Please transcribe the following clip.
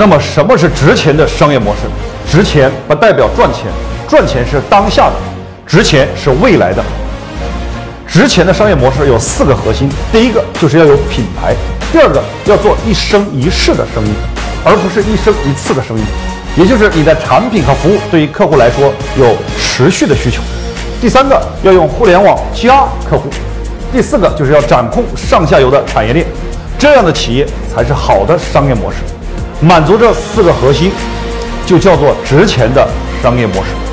那么什么是值钱的商业模式？值钱不代表赚钱，赚钱是当下的，值钱是未来的。值钱的商业模式有四个核心：第一个就是要有品牌；第二个要做一生一世的生意，而不是一生一次的生意，也就是你的产品和服务对于客户来说有持续的需求；第三个要用互联网加客户；第四个就是要掌控上下游的产业链，这样的企业才是好的商业模式。满足这四个核心，就叫做值钱的商业模式。